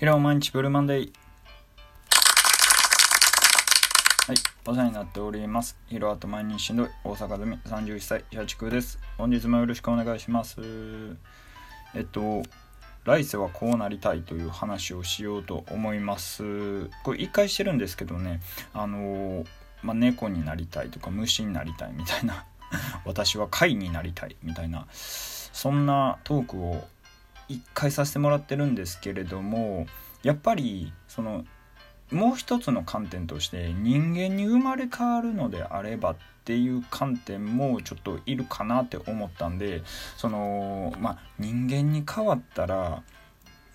ヒロ毎日ブルーマンデー。はい、お世話になっております。ヒロアと毎日しんどい大阪住み31歳社畜です。本日もよろしくお願いします。えっと、来世はこうなりたいという話をしようと思います。これ一回してるんですけどね、あの、まあ、猫になりたいとか虫になりたいみたいな、私は貝になりたいみたいな、そんなトークを一回させてもらってるんですけれどもやっぱりそのもう一つの観点として人間に生まれ変わるのであればっていう観点もちょっといるかなって思ったんでそのまあ人間に変わったら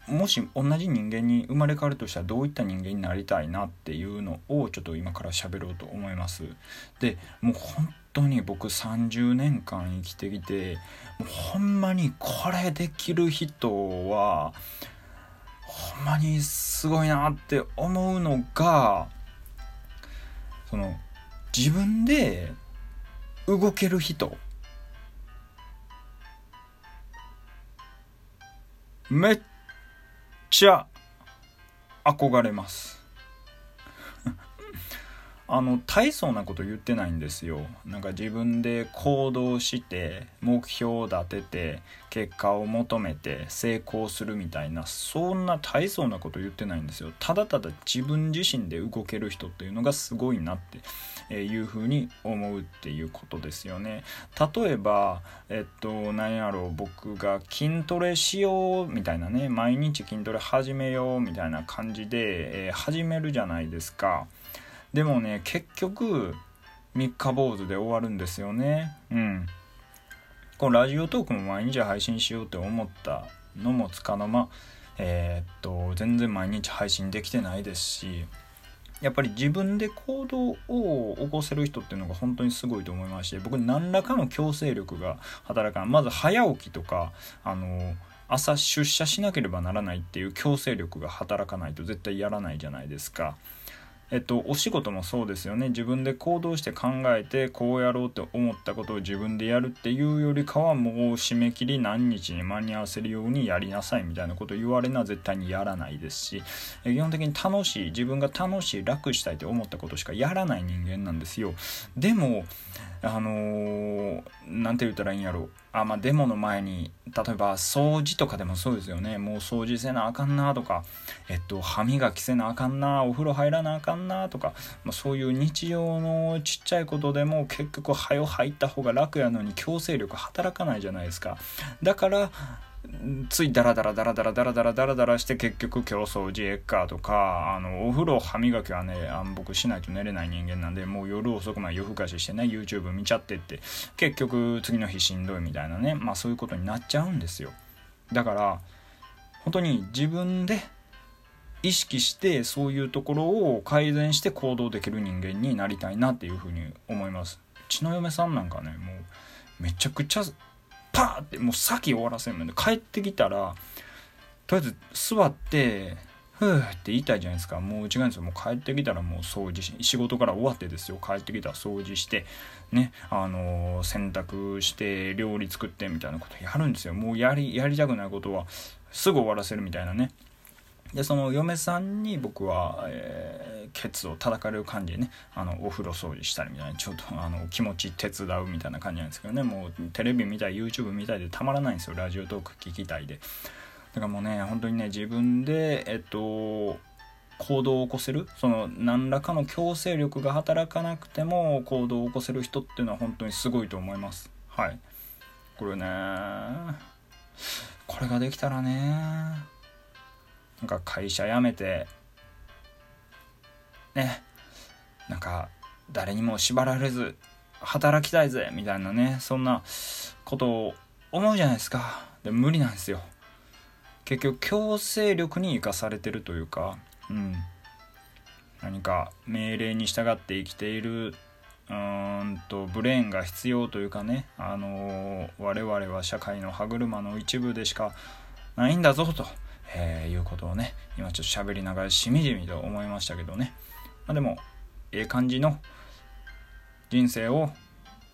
もし同じ人間に生まれ変わるとしたらどういった人間になりたいなっていうのをちょっと今から喋ろうと思います。でもう本当に僕30年間生きてきてほんまにこれできる人はほんまにすごいなって思うのがその自分で動ける人。めっちゃ憧れます。あの大層なこと言ってないんですよ。なんか自分で行動して目標を立てて結果を求めて成功するみたいなそんな大層なこと言ってないんですよ。ただただ自分自身で動ける人っていうのがすごいなっていうふうに思うっていうことですよね。例えばえっと何やろう僕が筋トレしようみたいなね毎日筋トレ始めようみたいな感じで、えー、始めるじゃないですか。でもね結局三日坊主で終わるんですよね。うん。このラジオトークも毎日配信しようって思ったのもつかの間えー、っと全然毎日配信できてないですしやっぱり自分で行動を起こせる人っていうのが本当にすごいと思いまして僕何らかの強制力が働かないまず早起きとかあの朝出社しなければならないっていう強制力が働かないと絶対やらないじゃないですか。えっと、お仕事もそうですよね。自分で行動して考えてこうやろうと思ったことを自分でやるっていうよりかはもう締め切り何日に間に合わせるようにやりなさいみたいなことを言われな絶対にやらないですし基本的に楽しい自分が楽しい楽したいと思ったことしかやらない人間なんですよ。でもあのー、て言ったらいいんやろう。あまあデモの前に例えば掃除とかでもそうですよね。もう掃除せなあかんなとかえっと歯磨きせなあかんなお風呂入らなあかんなとか、まあ、そういう日常のちっちゃいことでも結局早よ入った方が楽やのに強制力働かないじゃないですか。だからついダラダラダラダラダラダラダラダラして結局今日掃除えっかとかあのお風呂歯磨きはねあ僕しないと寝れない人間なんでもう夜遅くまで夜更かししてね YouTube 見ちゃってって結局次の日しんどいみたいなねまあそういうことになっちゃうんですよ。だから本当に自分で意識してそういうところを改善して行動できる人間になりたいなっていうふうに思います。うちの嫁さんなんかねもうめちゃくちゃパーってもう先終わらせるんで帰ってきたらとりあえず座ってふーって言いたいじゃないですか。もう違うんですよ。もう帰ってきたらもう掃除し仕事から終わってですよ。帰ってきたら掃除してねあのー、洗濯して料理作ってみたいなことやるんですよ。もうやりやりたくないことはすぐ終わらせるみたいなね。でその嫁さんに僕は、えー、ケツを叩かれる感じでねあのお風呂掃除したりみたいなちょっとあの気持ち手伝うみたいな感じなんですけどねもうテレビ見たい YouTube 見たいでたまらないんですよ。ラジオトーク聞きたいで。だからもうね本当にね自分でえっと行動を起こせるその何らかの強制力が働かなくても行動を起こせる人っていうのは本当にすごいと思います。はい。これねこれができたらねなんか会社辞めてねなんか誰にも縛られず働きたいぜみたいなねそんなことを思うじゃないですか。で無理なんですよ。結局強制力に生かされてるというかうん。何か命令に従って生きているうんとブレーンが必要というかねあのー、我々は社会の歯車の一部でしかないんだぞと。えー、いうことをね今ちょっと喋りながらしみじみと思いましたけどね、まあ、でもええ感じの人生を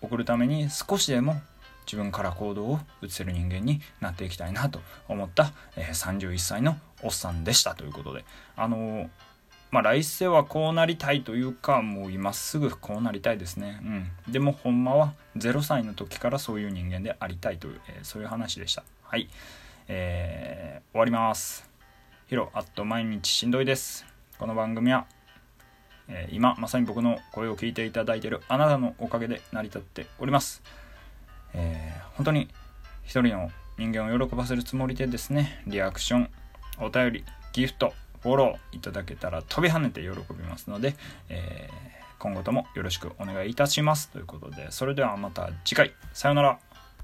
送るために少しでも自分から行動を移せる人間になっていきたいなと思った、えー、31歳のおっさんでしたということで。あのー、まあ来世はこうなりたいというかもう今すぐこうなりたいですね。うん。でもほんまは0歳の時からそういう人間でありたいという、えー、そういう話でした。はい。えー、終わりますヒロアット毎日しんどいですこの番組はえ今まさに僕の声を聞いていただいているあなたのおかげで成り立っております。えー、本当に一人の人間を喜ばせるつもりでですね、リアクション、お便り、ギフト、フォローいただけたら飛び跳ねて喜びますので、えー、今後ともよろしくお願いいたします。ということで、それではまた次回、さようなら。